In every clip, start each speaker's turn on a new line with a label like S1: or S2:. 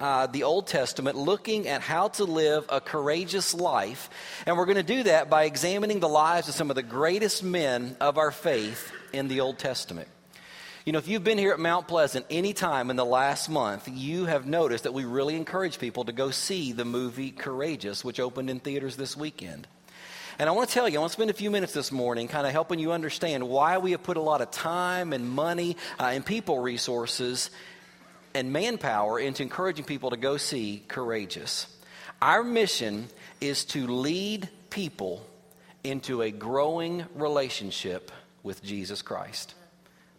S1: uh, the Old Testament, looking at how to live a courageous life. And we're going to do that by examining the lives of some of the greatest men of our faith in the Old Testament. You know, if you've been here at Mount Pleasant any time in the last month, you have noticed that we really encourage people to go see the movie Courageous, which opened in theaters this weekend. And I want to tell you, I want to spend a few minutes this morning kind of helping you understand why we have put a lot of time and money uh, and people resources and manpower into encouraging people to go see Courageous. Our mission is to lead people into a growing relationship with Jesus Christ.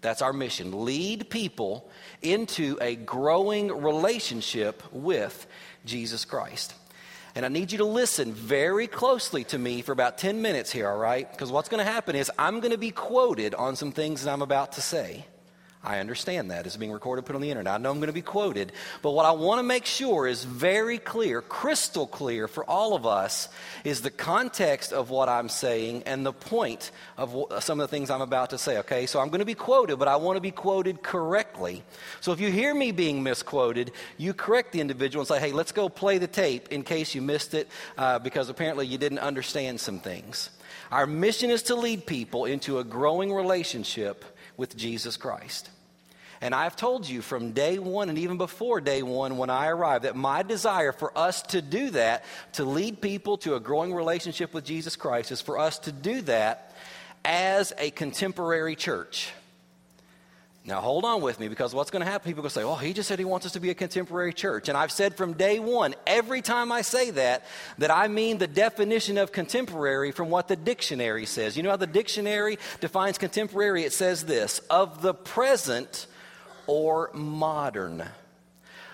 S1: That's our mission. Lead people into a growing relationship with Jesus Christ. And I need you to listen very closely to me for about 10 minutes here, all right? Because what's going to happen is I'm going to be quoted on some things that I'm about to say. I understand that. It's being recorded, put on the internet. I know I'm going to be quoted. But what I want to make sure is very clear, crystal clear for all of us, is the context of what I'm saying and the point of some of the things I'm about to say, okay? So I'm going to be quoted, but I want to be quoted correctly. So if you hear me being misquoted, you correct the individual and say, hey, let's go play the tape in case you missed it uh, because apparently you didn't understand some things. Our mission is to lead people into a growing relationship with Jesus Christ. And I've told you from day one and even before day one when I arrived that my desire for us to do that, to lead people to a growing relationship with Jesus Christ, is for us to do that as a contemporary church. Now, hold on with me because what's going to happen? People are going to say, oh, he just said he wants us to be a contemporary church. And I've said from day one, every time I say that, that I mean the definition of contemporary from what the dictionary says. You know how the dictionary defines contemporary? It says this of the present or modern.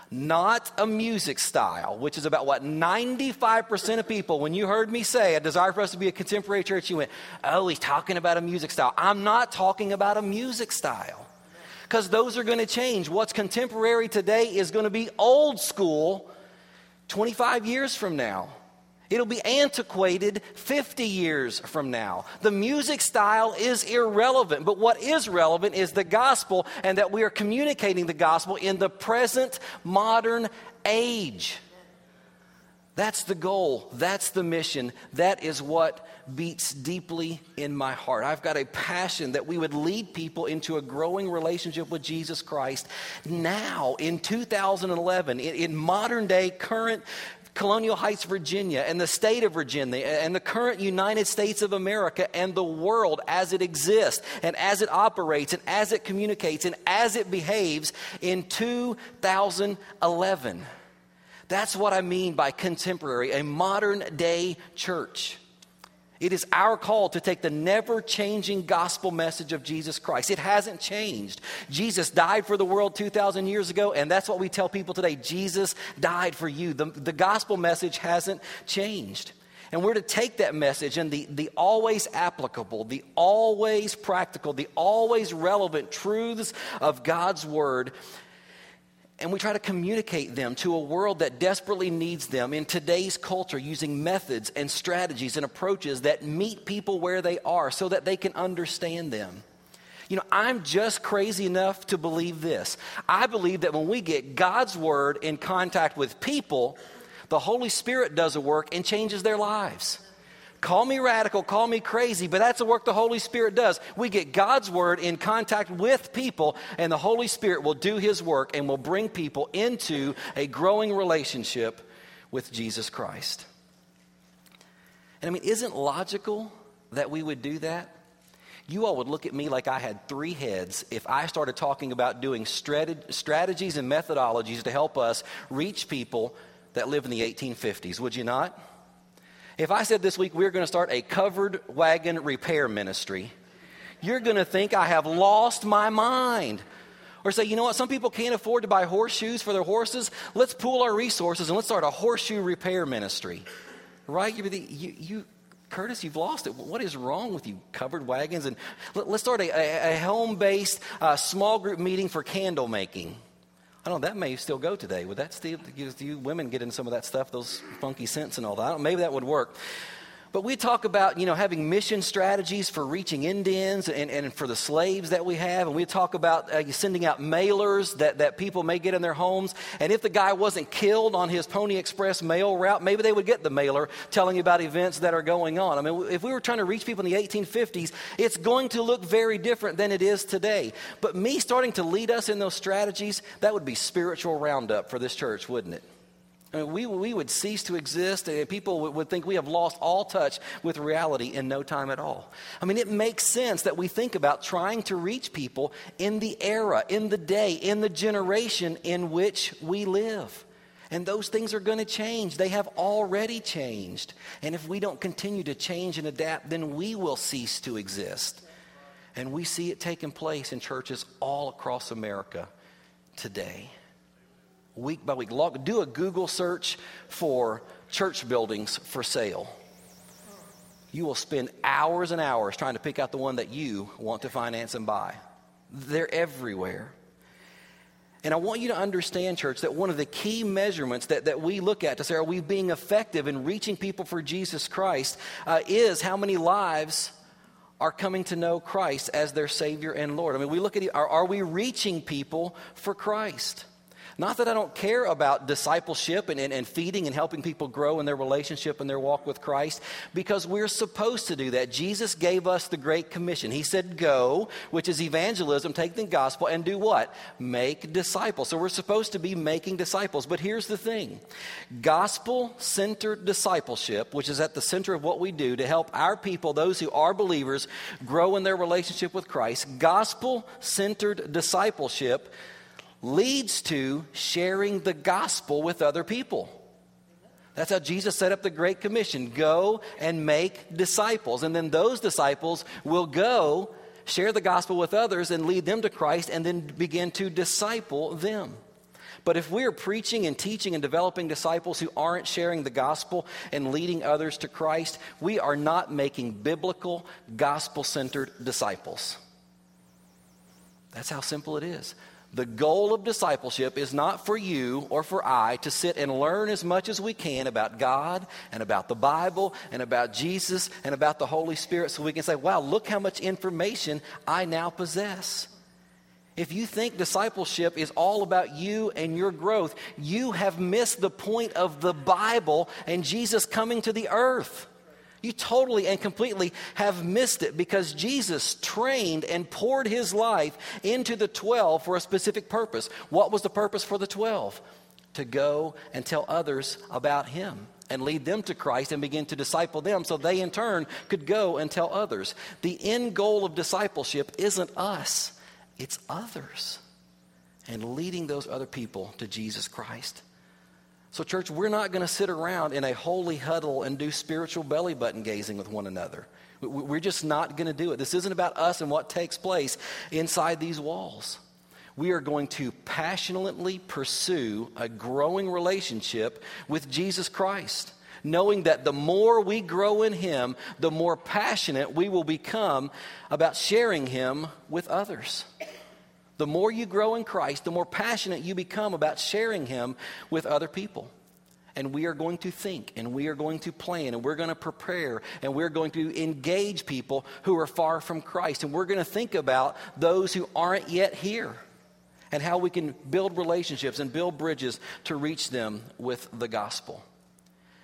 S1: Not a music style, which is about what 95% of people, when you heard me say a desire for us to be a contemporary church, you went, oh, he's talking about a music style. I'm not talking about a music style because those are going to change. What's contemporary today is going to be old school 25 years from now. It'll be antiquated 50 years from now. The music style is irrelevant, but what is relevant is the gospel and that we are communicating the gospel in the present modern age. That's the goal. That's the mission. That is what beats deeply in my heart. I've got a passion that we would lead people into a growing relationship with Jesus Christ now in 2011, in, in modern day, current Colonial Heights, Virginia, and the state of Virginia, and the current United States of America, and the world as it exists, and as it operates, and as it communicates, and as it behaves in 2011. That's what I mean by contemporary, a modern day church. It is our call to take the never changing gospel message of Jesus Christ. It hasn't changed. Jesus died for the world 2,000 years ago, and that's what we tell people today. Jesus died for you. The, the gospel message hasn't changed. And we're to take that message and the, the always applicable, the always practical, the always relevant truths of God's word and we try to communicate them to a world that desperately needs them in today's culture using methods and strategies and approaches that meet people where they are so that they can understand them. You know, I'm just crazy enough to believe this. I believe that when we get God's word in contact with people, the Holy Spirit does a work and changes their lives. Call me radical, call me crazy, but that's the work the Holy Spirit does. We get God's word in contact with people, and the Holy Spirit will do his work and will bring people into a growing relationship with Jesus Christ. And I mean, isn't logical that we would do that? You all would look at me like I had three heads if I started talking about doing strategies and methodologies to help us reach people that live in the 1850s, would you not? If I said this week we're going to start a covered wagon repair ministry, you're going to think I have lost my mind. Or say, you know what, some people can't afford to buy horseshoes for their horses. Let's pool our resources and let's start a horseshoe repair ministry. Right? You, you, you Curtis, you've lost it. What is wrong with you? Covered wagons? And let, us start a, a, a home based uh, small group meeting for candle making. I don't know, that may still go today. Would that still, do you women get in some of that stuff, those funky scents and all that? maybe that would work. But we talk about, you know, having mission strategies for reaching Indians and, and for the slaves that we have. And we talk about uh, sending out mailers that, that people may get in their homes. And if the guy wasn't killed on his Pony Express mail route, maybe they would get the mailer telling you about events that are going on. I mean, if we were trying to reach people in the 1850s, it's going to look very different than it is today. But me starting to lead us in those strategies, that would be spiritual roundup for this church, wouldn't it? I mean, we, we would cease to exist, and people would, would think we have lost all touch with reality in no time at all. I mean, it makes sense that we think about trying to reach people in the era, in the day, in the generation in which we live. And those things are going to change. They have already changed. And if we don't continue to change and adapt, then we will cease to exist. And we see it taking place in churches all across America today week by week. Log, do a Google search for church buildings for sale. You will spend hours and hours trying to pick out the one that you want to finance and buy. They're everywhere. And I want you to understand, church, that one of the key measurements that, that we look at to say, are we being effective in reaching people for Jesus Christ, uh, is how many lives are coming to know Christ as their Savior and Lord. I mean, we look at, are, are we reaching people for Christ? Not that I don't care about discipleship and, and, and, feeding and helping people grow in their relationship and their walk with Christ, because we're supposed to do that. Jesus gave us the Great Commission. He said, Go, which is evangelism, take the gospel, and do what? Make disciples. So we're supposed to be making disciples. But here's the thing gospel centered discipleship, which is at the center of what we do to help our people, those who are believers, grow in their relationship with Christ, gospel centered discipleship leads to sharing the gospel with other people. That's how Jesus set up the Great Commission go and make disciples. And then those disciples will go, share the gospel with others, and lead them to Christ, and then begin to disciple them. But if we're preaching and teaching and developing disciples who aren't sharing the gospel and leading others to Christ, we are not making biblical, gospel centered disciples. That's how simple it is. The goal of discipleship is not for you or for I to sit and learn as much as we can about God and about the Bible and about Jesus and about the Holy Spirit so we can say, wow, look how much information I now possess. If you think discipleship is all about you and your growth, you have missed the point of the Bible and Jesus coming to the earth. You totally and completely have missed it because Jesus trained and poured his life into the 12 for a specific purpose. What was the purpose for the 12? To go and tell others about him and lead them to Christ and begin to disciple them so they in turn could go and tell others. The end goal of discipleship isn't us, it's others and leading those other people to Jesus Christ. So, church, we're not going to sit around in a holy huddle and do spiritual belly button gazing with one another. We're just not going to do it. This isn't about us and what takes place inside these walls. We are going to passionately pursue a growing relationship with Jesus Christ, knowing that the more we grow in Him, the more passionate we will become about sharing Him with others. The more you grow in Christ, the more passionate you become about sharing Him with other people. And we are going to think, and we are going to plan, and we're going to prepare, and we're going to engage people who are far from Christ. And we're going to think about those who aren't yet here and how we can build relationships and build bridges to reach them with the gospel.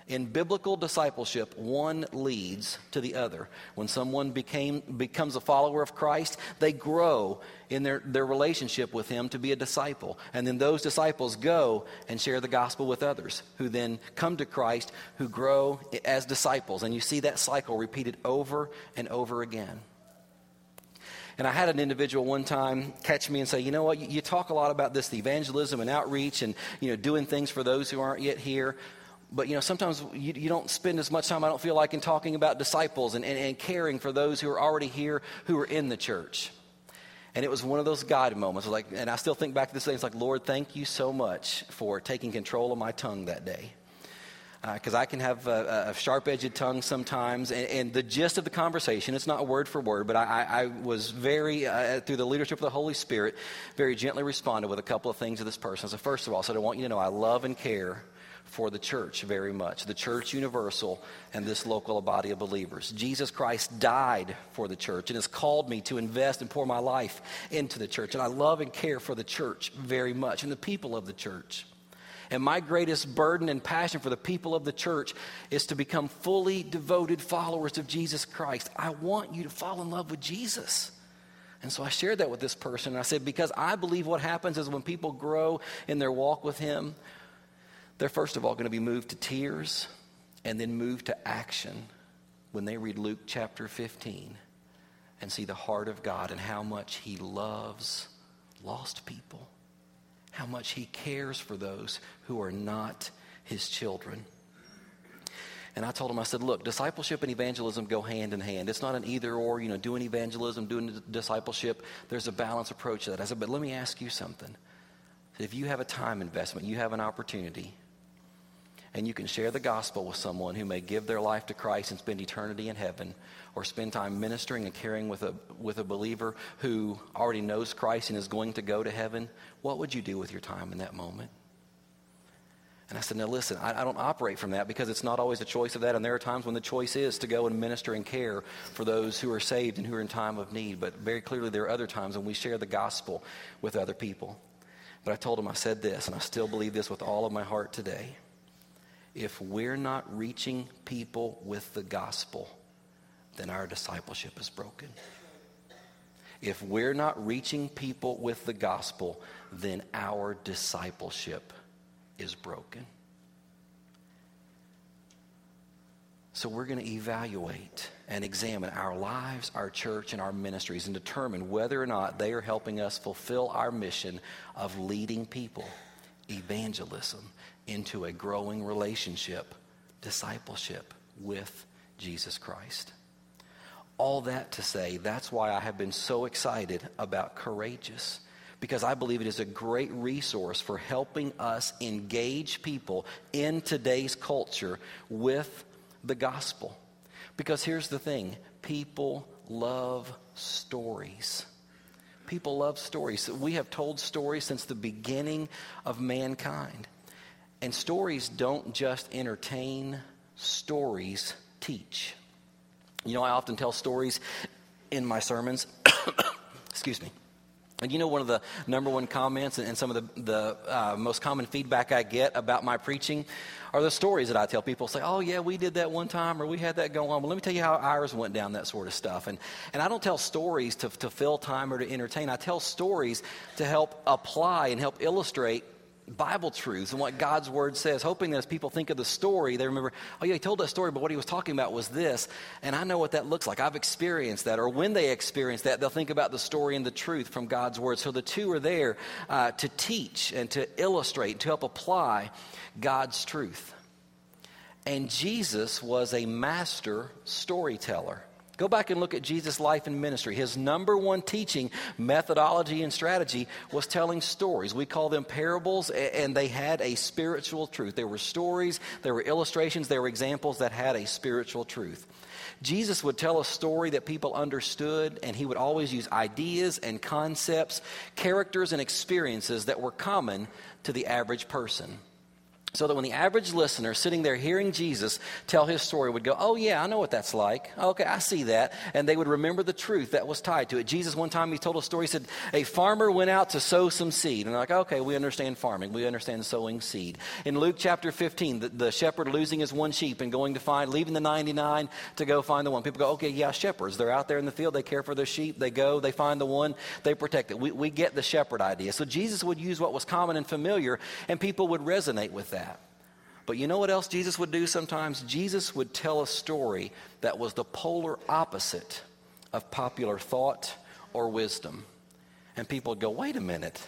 S1: In biblical discipleship, one leads to the other. When someone became, becomes a follower of Christ, they grow in their, their relationship with him to be a disciple. And then those disciples go and share the gospel with others, who then come to Christ, who grow as disciples. And you see that cycle repeated over and over again. And I had an individual one time catch me and say, you know what, you, you talk a lot about this, the evangelism and outreach and, you know, doing things for those who aren't yet here but you know sometimes you, you, don't spend as much time i don't feel like in talking about disciples and, and, and, caring for those who are already here who are in the church and it was one of those guided moments like and i still think back to this thing it's like lord thank you so much for taking control of my tongue that day because uh, I can have a, a sharp edged tongue sometimes. And, and, the gist of the conversation, it's not word for word, but I, I, I was very, uh, through the leadership of the Holy Spirit, very gently responded with a couple of things to this person. So, first of all, I said, I want you to know I love and care for the church very much, the church universal and this local body of believers. Jesus Christ died for the church and has called me to invest and pour my life into the church. And I love and care for the church very much and the people of the church. And my greatest burden and passion for the people of the church is to become fully devoted followers of Jesus Christ. I want you to fall in love with Jesus. And so I shared that with this person. And I said, because I believe what happens is when people grow in their walk with Him, they're first of all going to be moved to tears and then moved to action when they read Luke chapter 15 and see the heart of God and how much He loves lost people, how much He cares for those who are not His children. And I told him, I said, look, discipleship and evangelism go hand in hand. It's not an either or, you know, doing evangelism, doing discipleship. There's a balanced approach to that. I said, but let me ask you something. If you have a time investment, you have an opportunity and you can share the gospel with someone who may give their life to Christ and spend eternity in heaven, or spend time ministering and caring with a, with a believer who already knows Christ and is going to go to heaven, what would you do with your time in that moment? And I said, Now listen, I, I, don't operate from that because it's not always a choice of that. And there are times when the choice is to go and minister and care for those who are saved and who are in time of need. But very clearly, there are other times when we share the gospel with other people. But I told him, I said this, and I still believe this with all of my heart today if we're not reaching people with the gospel, then our discipleship is broken. If we're not reaching people with the gospel, then our discipleship is broken. So we're going to evaluate and examine our lives, our church, and our ministries and determine whether or not they are helping us fulfill our mission of leading people, evangelism, into a growing relationship, discipleship with Jesus Christ. All that to say, that's why I have been so excited about Courageous, because I believe it is a great resource for helping us engage people in today's culture with the gospel. Because here's the thing people love stories. People love stories. We have told stories since the beginning of mankind. And stories don't just entertain, stories teach. You know, I often tell stories in my sermons. Excuse me. And you know, one of the number one comments and some of the, the uh, most common feedback I get about my preaching are the stories that I tell people. Say, oh, yeah, we did that one time or we had that going on. Well, let me tell you how ours went down, that sort of stuff. And, and I don't tell stories to, to fill time or to entertain. I tell stories to help apply and help illustrate Bible truths and what God's Word says, hoping that as people think of the story, they remember, oh, yeah, he told that story, but what he was talking about was this. And I know what that looks like. I've experienced that. Or when they experience that, they'll think about the story and the truth from God's Word. So the two are there uh, to teach and to illustrate, to help apply God's truth. And Jesus was a master storyteller. Go back and look at Jesus' life and ministry. His number one teaching methodology and strategy was telling stories. We call them parables, and they had a spiritual truth. There were stories, there were illustrations, there were examples that had a spiritual truth. Jesus would tell a story that people understood, and he would always use ideas and concepts, characters and experiences that were common to the average person. So that when the average listener sitting there hearing Jesus tell his story would go, Oh, yeah, I know what that's like. Okay, I see that. And they would remember the truth that was tied to it. Jesus, one time, he told a story. He said, A farmer went out to sow some seed. And like, Okay, we understand farming. We understand sowing seed. In Luke chapter 15, the, the shepherd losing his one sheep and going to find, leaving the 99 to go find the one. People go, Okay, yeah, shepherds. They're out there in the field. They care for their sheep. They go, they find the one, they protect it. We, we get the shepherd idea. So Jesus would use what was common and familiar, and people would resonate with that. But you know what else Jesus would do sometimes? Jesus would tell a story that was the polar opposite of popular thought or wisdom. And people would go, wait a minute,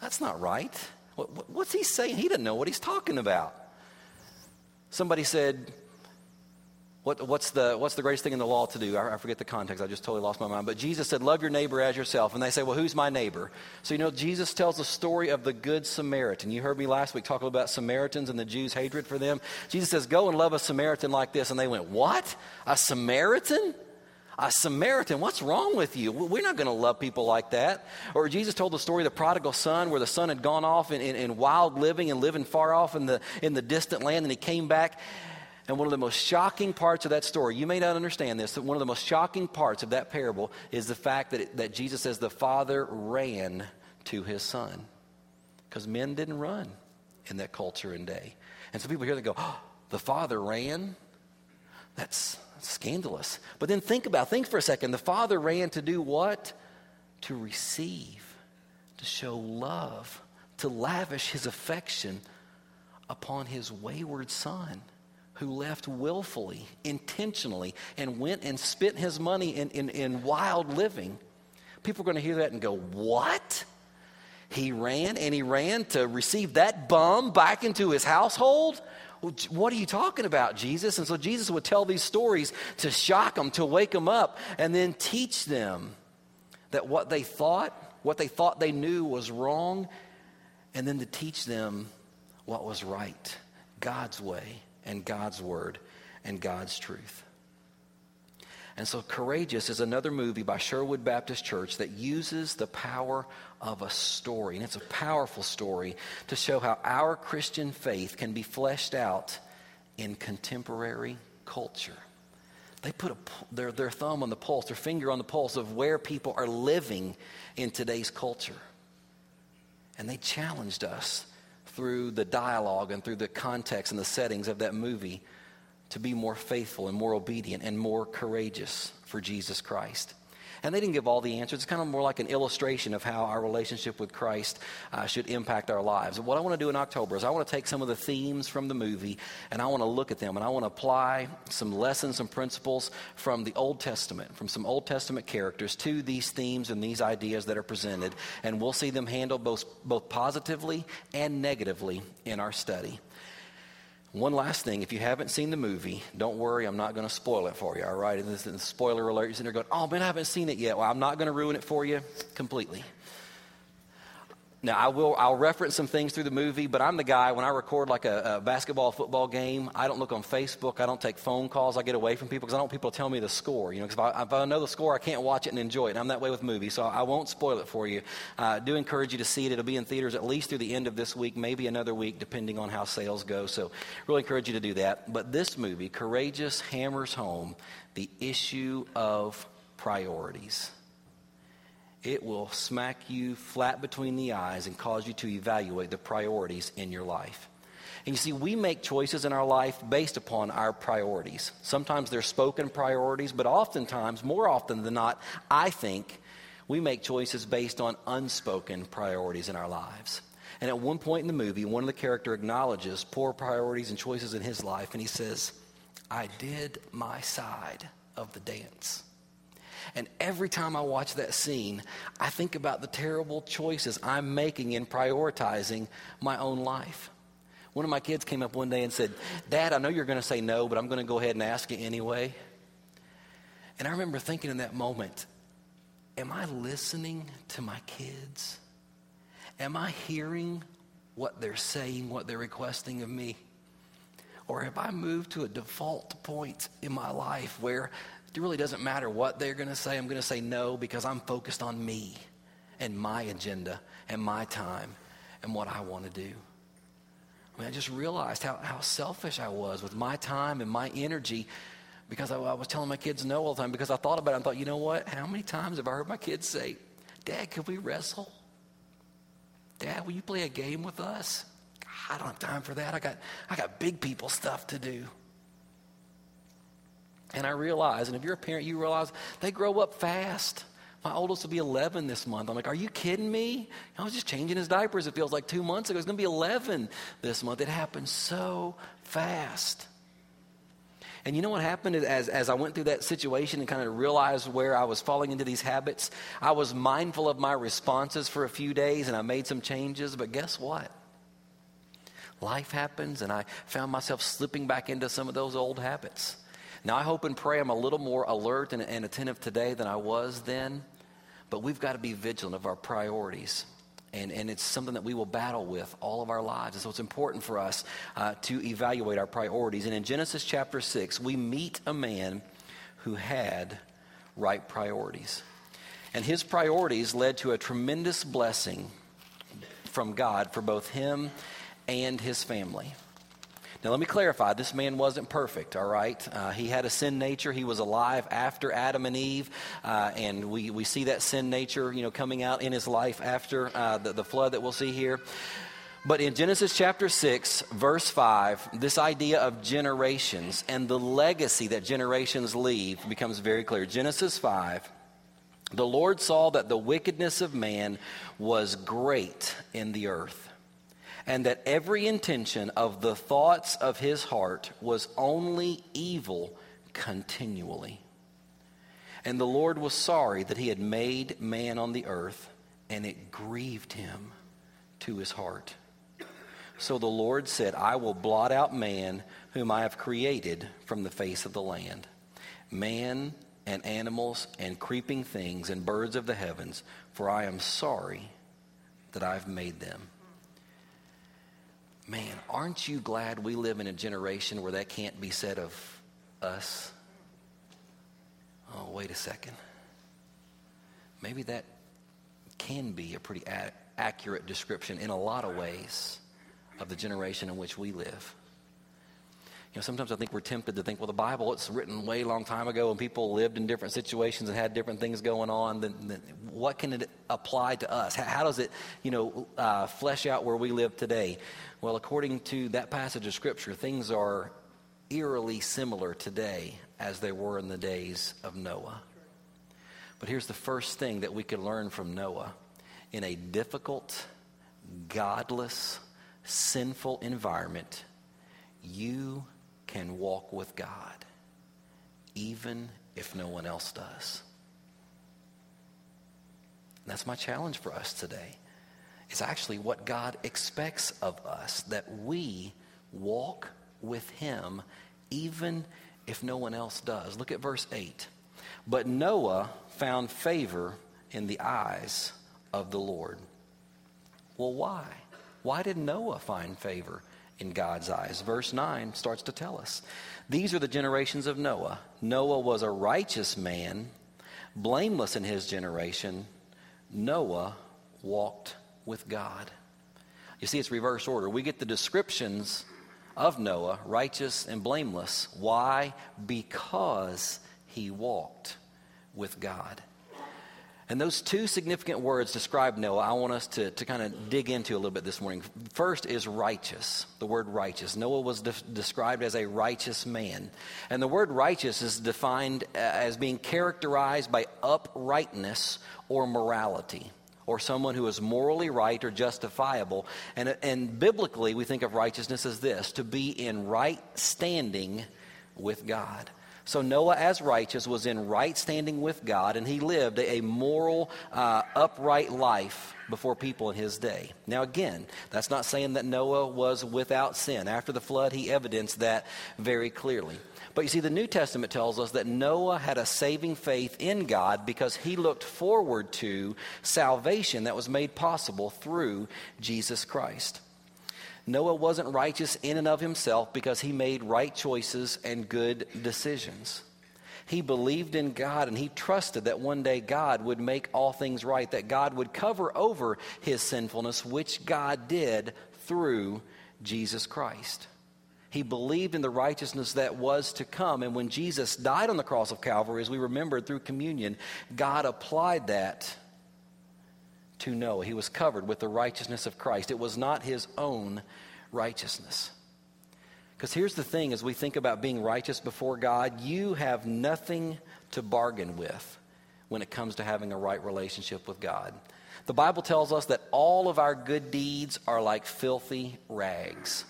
S1: that's not right. What's he saying? He doesn't know what he's talking about. Somebody said, what, what's, the, what's the greatest thing in the law to do? I, I, forget the context. I just totally lost my mind. But Jesus said, Love your neighbor as yourself. And they say, Well, who's my neighbor? So, you know, Jesus tells the story of the Good Samaritan. You heard me last week talk about Samaritans and the Jews' hatred for them. Jesus says, Go and love a Samaritan like this. And they went, What? A Samaritan? A Samaritan, what's wrong with you? We're not going to love people like that. Or Jesus told the story of the prodigal son, where the son had gone off in, in, in wild living and living far off in the, in the distant land, and he came back. And one of the most shocking parts of that story, you may not understand this, but one of the most shocking parts of that parable is the fact that, it, that Jesus says the father ran to his son. Because men didn't run in that culture and day. And so people hear that go, oh, the father ran? That's scandalous. But then think about, think for a second. The father ran to do what? To receive, to show love, to lavish his affection upon his wayward son who left willfully, intentionally, and went and spent his money in, in, in wild living. People are going to hear that and go, What? He ran and he ran to receive that bum back into his household? What are you talking about, Jesus? And so Jesus would tell these stories to shock them, to wake them up, and then teach them that what they thought, what they thought they knew was wrong, and then to teach them what was right, God's way and God's word and God's truth. And so, Courageous is another movie by Sherwood Baptist Church that uses the power of a story. And it's a powerful story to show how our Christian faith can be fleshed out in contemporary culture. They put a, their, their thumb on the pulse, their finger on the pulse of where people are living in today's culture. And they challenged us through the dialogue and through the context and the settings of that movie to be more faithful and more obedient and more courageous for Jesus Christ. And they didn't give all the answers. It's kind of more like an illustration of how our relationship with Christ uh, should impact our lives. What I want to do in October is I want to take some of the themes from the movie and I want to look at them and I want to apply some lessons and principles from the Old Testament, from some Old Testament characters to these themes and these ideas that are presented. And we'll see them handled both, both positively and negatively in our study. One last thing, if you haven't seen the movie, don't worry, I'm not going to spoil it for you, all right? And this is spoiler alert. You're sitting there going, oh, man, I haven't seen it yet. Well, I'm not going to ruin it for you completely. Now, I will, I'll reference some things through the movie, but I'm the guy, when I record like a, a basketball, football game, I don't look on Facebook. I don't take phone calls. I get away from people because I don't want people to tell me the score. You know, because if, if, I know the score, I can't watch it and enjoy it. And I'm that way with movies, so I won't spoil it for you. Uh, I do encourage you to see it. It'll be in theaters at least through the end of this week, maybe another week, depending on how sales go. So, really encourage you to do that. But this movie, Courageous, hammers home the issue of priorities it will smack you flat between the eyes and cause you to evaluate the priorities in your life. And you see, we make choices in our life based upon our priorities. Sometimes they're spoken priorities, but oftentimes, more often than not, I think we make choices based on unspoken priorities in our lives. And at one point in the movie, one of the character acknowledges poor priorities and choices in his life, and he says, I did my side of the dance. And every time I watch that scene, I think about the terrible choices I'm making in prioritizing my own life. One of my kids came up one day and said, Dad, I know you're going to say no, but I'm going to go ahead and ask you anyway. And I remember thinking in that moment, Am I listening to my kids? Am I hearing what they're saying, what they're requesting of me? Or have I moved to a default point in my life where it really doesn't matter what they're going to say. I'm going to say no because I'm focused on me and my agenda and my time and what I want to do. I mean, I just realized how, how selfish I was with my time and my energy because I, I was telling my kids no all the time because I thought about it and thought, you know what? How many times have I heard my kids say, Dad, could we wrestle? Dad, will you play a game with us? I don't have time for that. I got, I got big people stuff to do. And I realize, and if you're a parent, you realize they grow up fast. My oldest will be 11 this month. I'm like, are you kidding me? I was just changing his diapers. It feels like two months ago. He's going to be 11 this month. It happened so fast. And you know what happened as, as I went through that situation and kind of realized where I was falling into these habits? I was mindful of my responses for a few days and I made some changes, but guess what? Life happens and I found myself slipping back into some of those old habits. Now, I hope and pray I'm a little more alert and, and attentive today than I was then, but we've got to be vigilant of our priorities. And, and it's something that we will battle with all of our lives. And so it's important for us uh, to evaluate our priorities. And in Genesis chapter 6, we meet a man who had right priorities. And his priorities led to a tremendous blessing from God for both him and his family. Now, let me clarify this man wasn't perfect, all right? Uh, he had a sin nature. He was alive after Adam and Eve, uh, and we, we see that sin nature, you know, coming out in his life after uh, the, the flood that we'll see here. But in Genesis chapter 6, verse 5, this idea of generations and the legacy that generations leave becomes very clear. Genesis 5, the Lord saw that the wickedness of man was great in the earth and that every intention of the thoughts of his heart was only evil continually. And the Lord was sorry that he had made man on the earth, and it grieved him to his heart. So the Lord said, I will blot out man whom I have created from the face of the land, man and animals and creeping things and birds of the heavens, for I am sorry that I've made them. Man, aren't you glad we live in a generation where that can't be said of us? Oh, wait a second. Maybe that can be a pretty accurate description in a lot of ways of the generation in which we live. Know, sometimes I think we're tempted to think, well, the Bible, it's written way long time ago and people lived in different situations and had different things going on. Then, then what can it apply to us? How, how does it, you know, uh, flesh out where we live today? Well, according to that passage of Scripture, things are eerily similar today as they were in the days of Noah. But here's the first thing that we could learn from Noah in a difficult, godless, sinful environment, you can walk with God, even if no one else does. That's my challenge for us today. It's actually what God expects of us that we walk with Him even if no one else does. Look at verse 8. But Noah found favor in the eyes of the Lord. Well, why? Why did Noah find favor in God's eyes. Verse 9 starts to tell us these are the generations of Noah. Noah was a righteous man, blameless in his generation. Noah walked with God. You see, it's reverse order. We get the descriptions of Noah, righteous and blameless. Why? Because he walked with God. And those two significant words describe Noah, I want us to, to kind of dig into a little bit this morning. First is righteous, the word righteous. Noah was de- described as a righteous man. And the word righteous is defined uh, as being characterized by uprightness or morality, or someone who is morally right or justifiable. And, and biblically, we think of righteousness as this to be in right standing with God. So Noah, as righteous, was in right standing with God, and he lived a moral, uh, upright life before people in his day. Now, again, that's not saying that Noah was without sin. After the flood, he evidenced that very clearly. But you see, the New Testament tells us that Noah had a saving faith in God because he looked forward to salvation that was made possible through Jesus Christ. Noah wasn't righteous in and of himself because he made right choices and good decisions. He believed in God and he trusted that one day God would make all things right, that God would cover over his sinfulness, which God did through Jesus Christ. He believed in the righteousness that was to come. And when Jesus died on the cross of Calvary, as we remembered through communion, God applied that to Noah. He was covered with the righteousness of Christ. It was not his own righteousness. Because here's the thing as we think about being righteous before God, you have nothing to bargain with when it comes to having a right relationship with God. The Bible tells us that all of our good deeds are like filthy rags.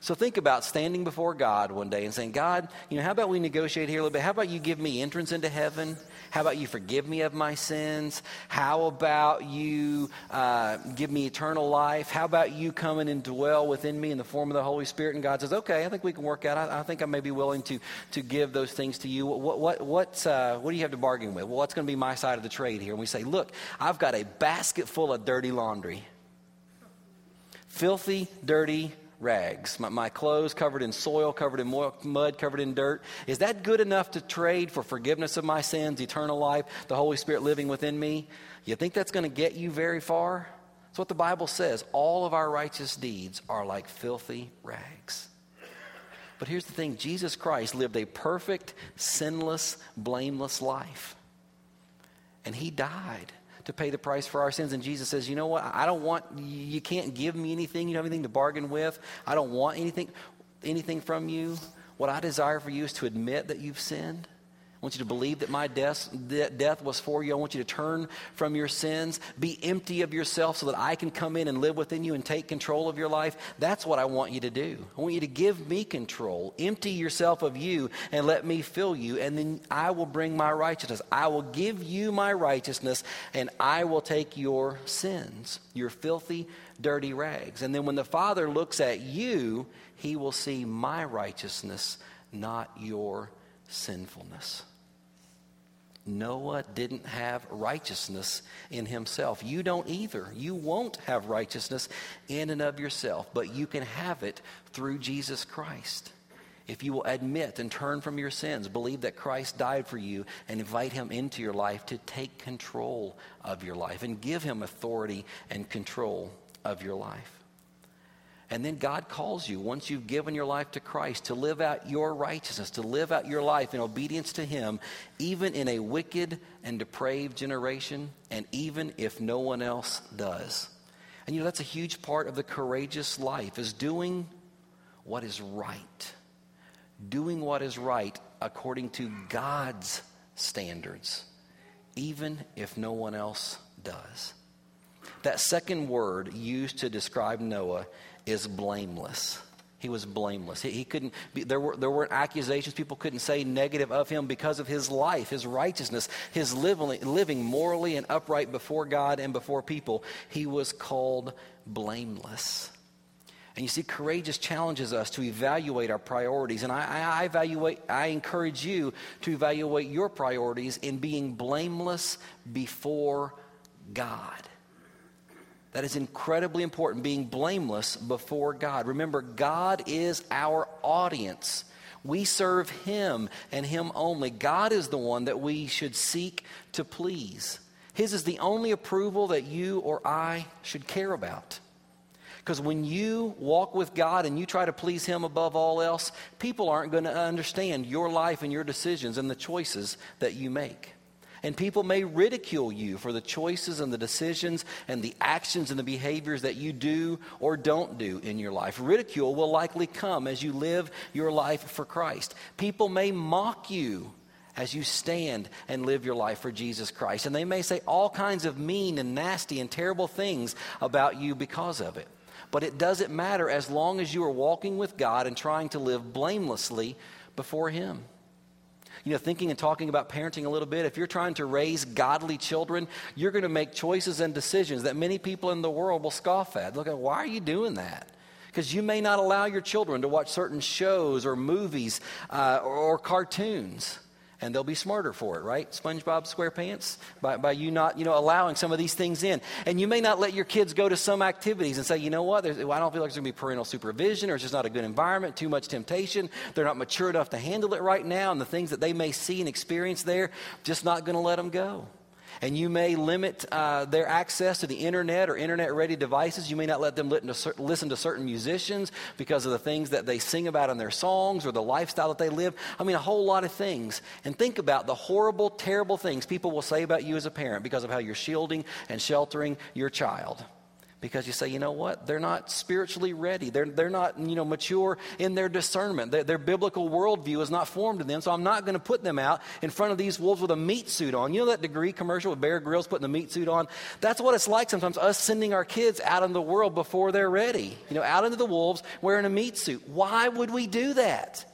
S1: So think about standing before God one day and saying, God, you know, how about we negotiate here a little bit? How about you give me entrance into heaven? How about you forgive me of my sins? How about you uh, give me eternal life? How about you come and dwell within me in the form of the Holy Spirit? And God says, okay, I think we can work out. I, I think I may be willing to, to give those things to you. What, what, what, uh, what do you have to bargain with? Well, what's going to be my side of the trade here? And we say, look, I've got a basket full of dirty laundry. Filthy, dirty rags, my, my, clothes covered in soil, covered in mud, covered in dirt. Is that good enough to trade for forgiveness of my sins, eternal life, the Holy Spirit living within me? You think that's going to get you very far? That's what the Bible says. All of our righteous deeds are like filthy rags. But here's the thing Jesus Christ lived a perfect, sinless, blameless life. And he died to pay the price for our sins. And Jesus says, You know what? I don't want, you can't give me anything. You don't have anything to bargain with. I don't want anything, anything from you. What I desire for you is to admit that you've sinned want you to believe that my death, death was for you. I want you to turn from your sins, be empty of yourself so that I can come in and live within you and take control of your life. That's what I want you to do. I want you to give me control. Empty yourself of you and let me fill you, and then I will bring my righteousness. I will give you my righteousness, and I will take your sins, your filthy, dirty rags. And then when the Father looks at you, he will see my righteousness, not your sinfulness. Noah didn't have righteousness in himself. You don't either. You won't have righteousness in and of yourself, but you can have it through Jesus Christ. If you will admit and turn from your sins, believe that Christ died for you, and invite him into your life to take control of your life and give him authority and control of your life. And then God calls you, once you've given your life to Christ, to live out your righteousness, to live out your life in obedience to Him, even in a wicked and depraved generation, and even if no one else does. And you know, that's a huge part of the courageous life, is doing what is right. Doing what is right according to God's standards, even if no one else does. That second word used to describe Noah is blameless. He was blameless. He, he couldn't be, there were there weren't accusations. People couldn't say negative of him because of his life, his righteousness, his living, living morally and upright before God and before people. He was called blameless. And you see, courageous challenges us to evaluate our priorities. And I, I, evaluate, I encourage you to evaluate your priorities in being blameless before God. That is incredibly important, being blameless before God. Remember, God is our audience. We serve Him and Him only. God is the one that we should seek to please. His is the only approval that you or I should care about. Because when you walk with God and you try to please Him above all else, people aren't going to understand your life and your decisions and the choices that you make. And people may ridicule you for the choices and the decisions and the actions and the behaviors that you do or don't do in your life. Ridicule will likely come as you live your life for Christ. People may mock you as you stand and live your life for Jesus Christ. And they may say all kinds of mean and nasty and terrible things about you because of it. But it doesn't matter as long as you are walking with God and trying to live blamelessly before Him you know, thinking and talking about parenting a little bit, if you're trying to raise godly children, you're going to make choices and decisions that many people in the world will scoff at. Look at why are you doing that? Because you may not allow your children to watch certain shows or movies uh, or, or cartoons and they'll be smarter for it, right? SpongeBob SquarePants, by, by you not, you know, allowing some of these things in. And you may not let your kids go to some activities and say, you know what, well, I don't feel like there's going to be parental supervision or it's just not a good environment, too much temptation. They're not mature enough to handle it right now, and the things that they may see and experience there, just not going to let them go and you may limit uh, their access to the internet or internet ready devices. You may not let them listen to certain musicians because of the things that they sing about in their songs or the lifestyle that they live. I mean, a whole lot of things. And think about the horrible, terrible things people will say about you as a parent because of how you're shielding and sheltering your child because you say, you know what? They're not spiritually ready. They're, they're not, you know, mature in their discernment. Their, their biblical worldview is not formed in them, so I'm not going to put them out in front of these wolves with a meat suit on. You know that degree commercial with Bear Grylls putting the meat suit on? That's what it's like sometimes, us sending our kids out in the world before they're ready. You know, out into the wolves wearing a meat suit. Why would we do that?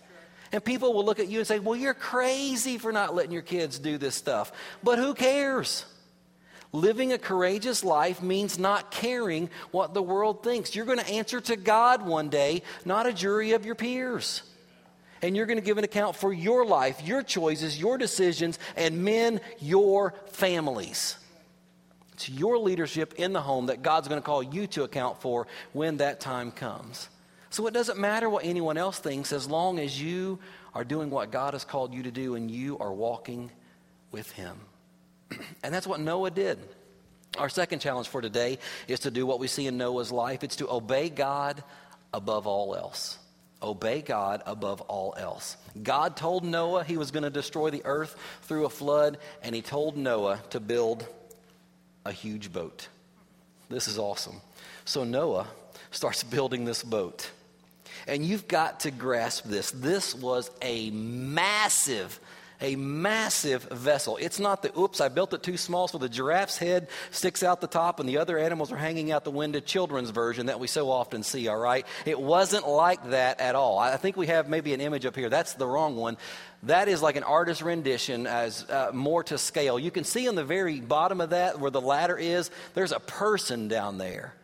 S1: And people will look at you and say, well, you're crazy for not letting your kids do this stuff. But who cares? Living a courageous life means not caring what the world thinks. You're going to answer to God one day, not a jury of your peers. And you're going to give an account for your life, your choices, your decisions, and men, your families. It's your leadership in the home that God's going to call you to account for when that time comes. So it doesn't matter what anyone else thinks as long as you are doing what God has called you to do and you are walking with Him. and that's what Noah did. Our second challenge for today is to do what we see in Noah's life it's to obey God above all else. Obey God above all else. God told Noah he was going to destroy the earth through a flood, and he told Noah to build a huge boat. This is awesome. So Noah starts building this boat. And you've got to grasp this. This was a massive a massive vessel. It's not the, oops, I built it too small so the giraffe's head sticks out the top and the other animals are hanging out the window children's version that we so often see, all right? It wasn't like that at all. I think we have maybe an image up here. That's the wrong one. That is like an artist rendition as uh, more to scale. You can see on the very bottom of that where the ladder is, there's a person down there.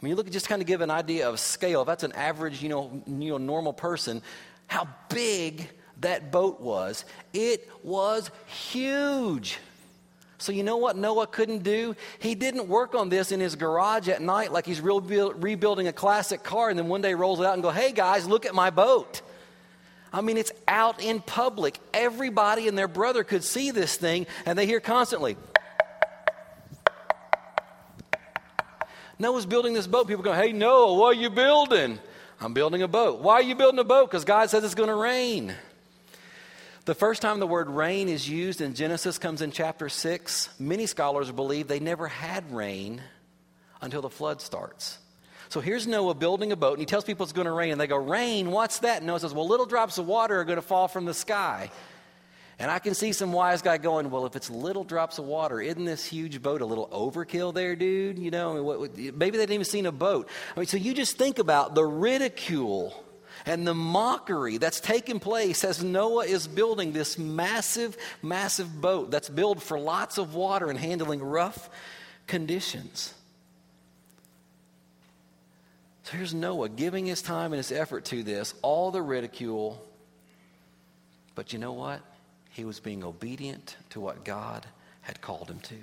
S1: I mean, you look at just kind of give an idea of scale. If that's an average, you know, you know, normal person, how big that boat was. It was huge. So, you know what Noah couldn't do? He didn't work on this in his garage at night like he's rebuilding a classic car and then one day rolls it out and go, hey guys, look at my boat. I mean, it's out in public. Everybody and their brother could see this thing and they hear constantly. Noah's building this boat. People go, hey, Noah, what are you building? I'm building a boat. Why are you building a boat? Because God says it's going to rain. The first time the word rain is used in Genesis comes in chapter 6. Many scholars believe they never had rain until the flood starts. So here's Noah building a boat, and he tells people it's going to rain, and they go, Rain, what's that? And Noah says, Well, little drops of water are going to fall from the sky. And I can see some wise guy going, Well, if it's little drops of water, isn't this huge boat a little overkill there, dude? You know, maybe they didn't even seen a boat. I mean, so you just think about the ridicule and the mockery that's taken place as Noah is building this massive, massive boat that's built for lots of water and handling rough conditions. So here's Noah giving his time and his effort to this, all the ridicule. But you know what? He was being obedient to what God had called him to.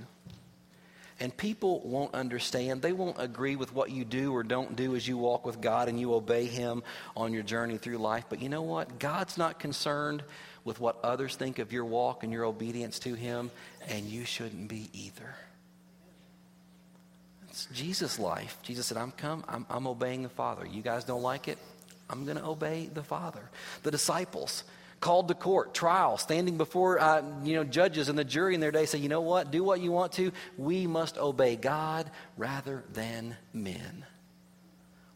S1: And people won't understand. They won't agree with what you do or don't do as you walk with God and you obey Him on your journey through life. But you know what? God's not concerned with what others think of your walk and your obedience to Him, and you shouldn't be either. It's Jesus' life. Jesus said, I'm come, I'm, I'm obeying the Father. You guys don't like it? I'm going to obey the Father. The disciples, called to court, trial, standing before uh, you know judges and the jury in their day say, you know what, do what you want to. We must obey God rather than men.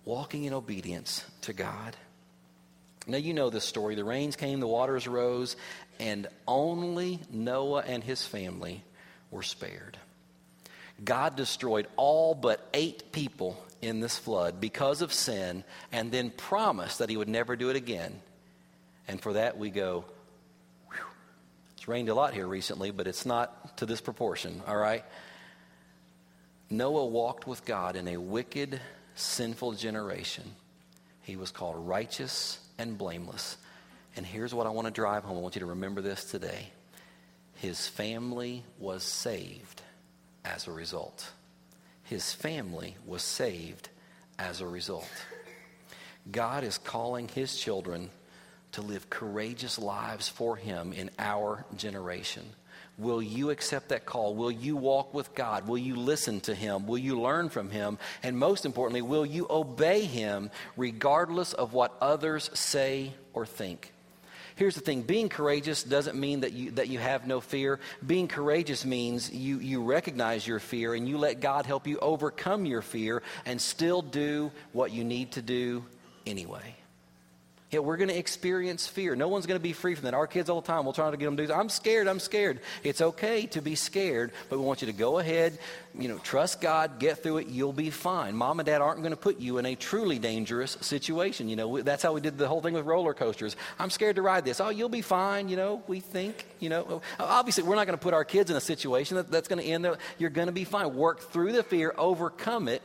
S1: Walking in obedience to God. Now you know this story. The rains came, the waters rose, and only Noah and his family were spared. God destroyed all but eight people in this flood because of sin and then promised that he would never do it again and for that, we go, whew. it's rained a lot here recently, but it's not to this proportion, all right? Noah walked with God in a wicked, sinful generation. He was called righteous and blameless. And here's what I want to drive home. I want you to remember this today. His family was saved as a result. His family was saved as a result. God is calling his children to live courageous lives for Him in our generation. Will you accept that call? Will you walk with God? Will you listen to Him? Will you learn from Him? And most importantly, will you obey Him regardless of what others say or think? Here's the thing being courageous doesn't mean that you, that you have no fear. Being courageous means you, you recognize your fear and you let God help you overcome your fear and still do what you need to do anyway. Yeah, we're going to experience fear. No one's going to be free from that. Our kids all the time, we'll try to get them to do, I'm scared, I'm scared. It's okay to be scared, but we want you to go ahead, you know, trust God, get through it, you'll be fine. Mom and dad aren't going to put you in a truly dangerous situation. You know, that's how we did the whole thing with roller coasters. I'm scared to ride this. Oh, you'll be fine, you know, we think, you know. Obviously, we're not going to put our kids in a situation that, that's going to end there. You're going to be fine. Work through the fear, overcome it,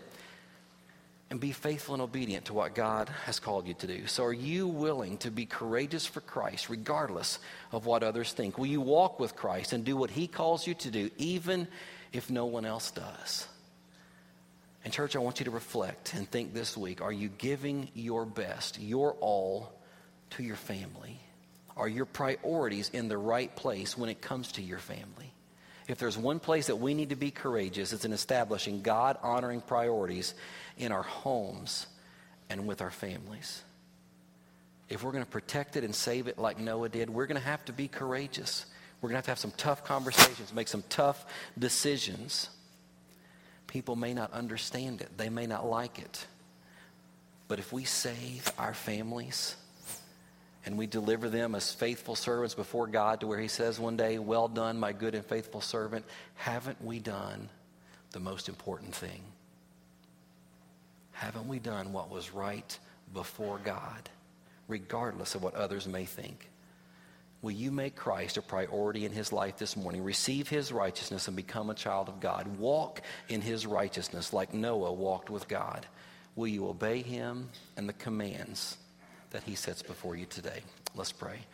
S1: and be faithful and obedient to what God has called you to do. So, are you willing to be courageous for Christ, regardless of what others think? Will you walk with Christ and do what He calls you to do, even if no one else does? And, church, I want you to reflect and think this week are you giving your best, your all, to your family? Are your priorities in the right place when it comes to your family? If there's one place that we need to be courageous, it's in establishing God honoring priorities in our homes and with our families. If we're going to protect it and save it like Noah did, we're going to have to be courageous. We're going to have to have some tough conversations, make some tough decisions. People may not understand it, they may not like it. But if we save our families and we deliver them as faithful servants before God to where He says one day, Well done, my good and faithful servant, haven't we done the most important thing? Haven't we done what was right before God, regardless of what others may think? Will you make Christ a priority in his life this morning? Receive his righteousness and become a child of God. Walk in his righteousness like Noah walked with God. Will you obey him and the commands that he sets before you today? Let's pray.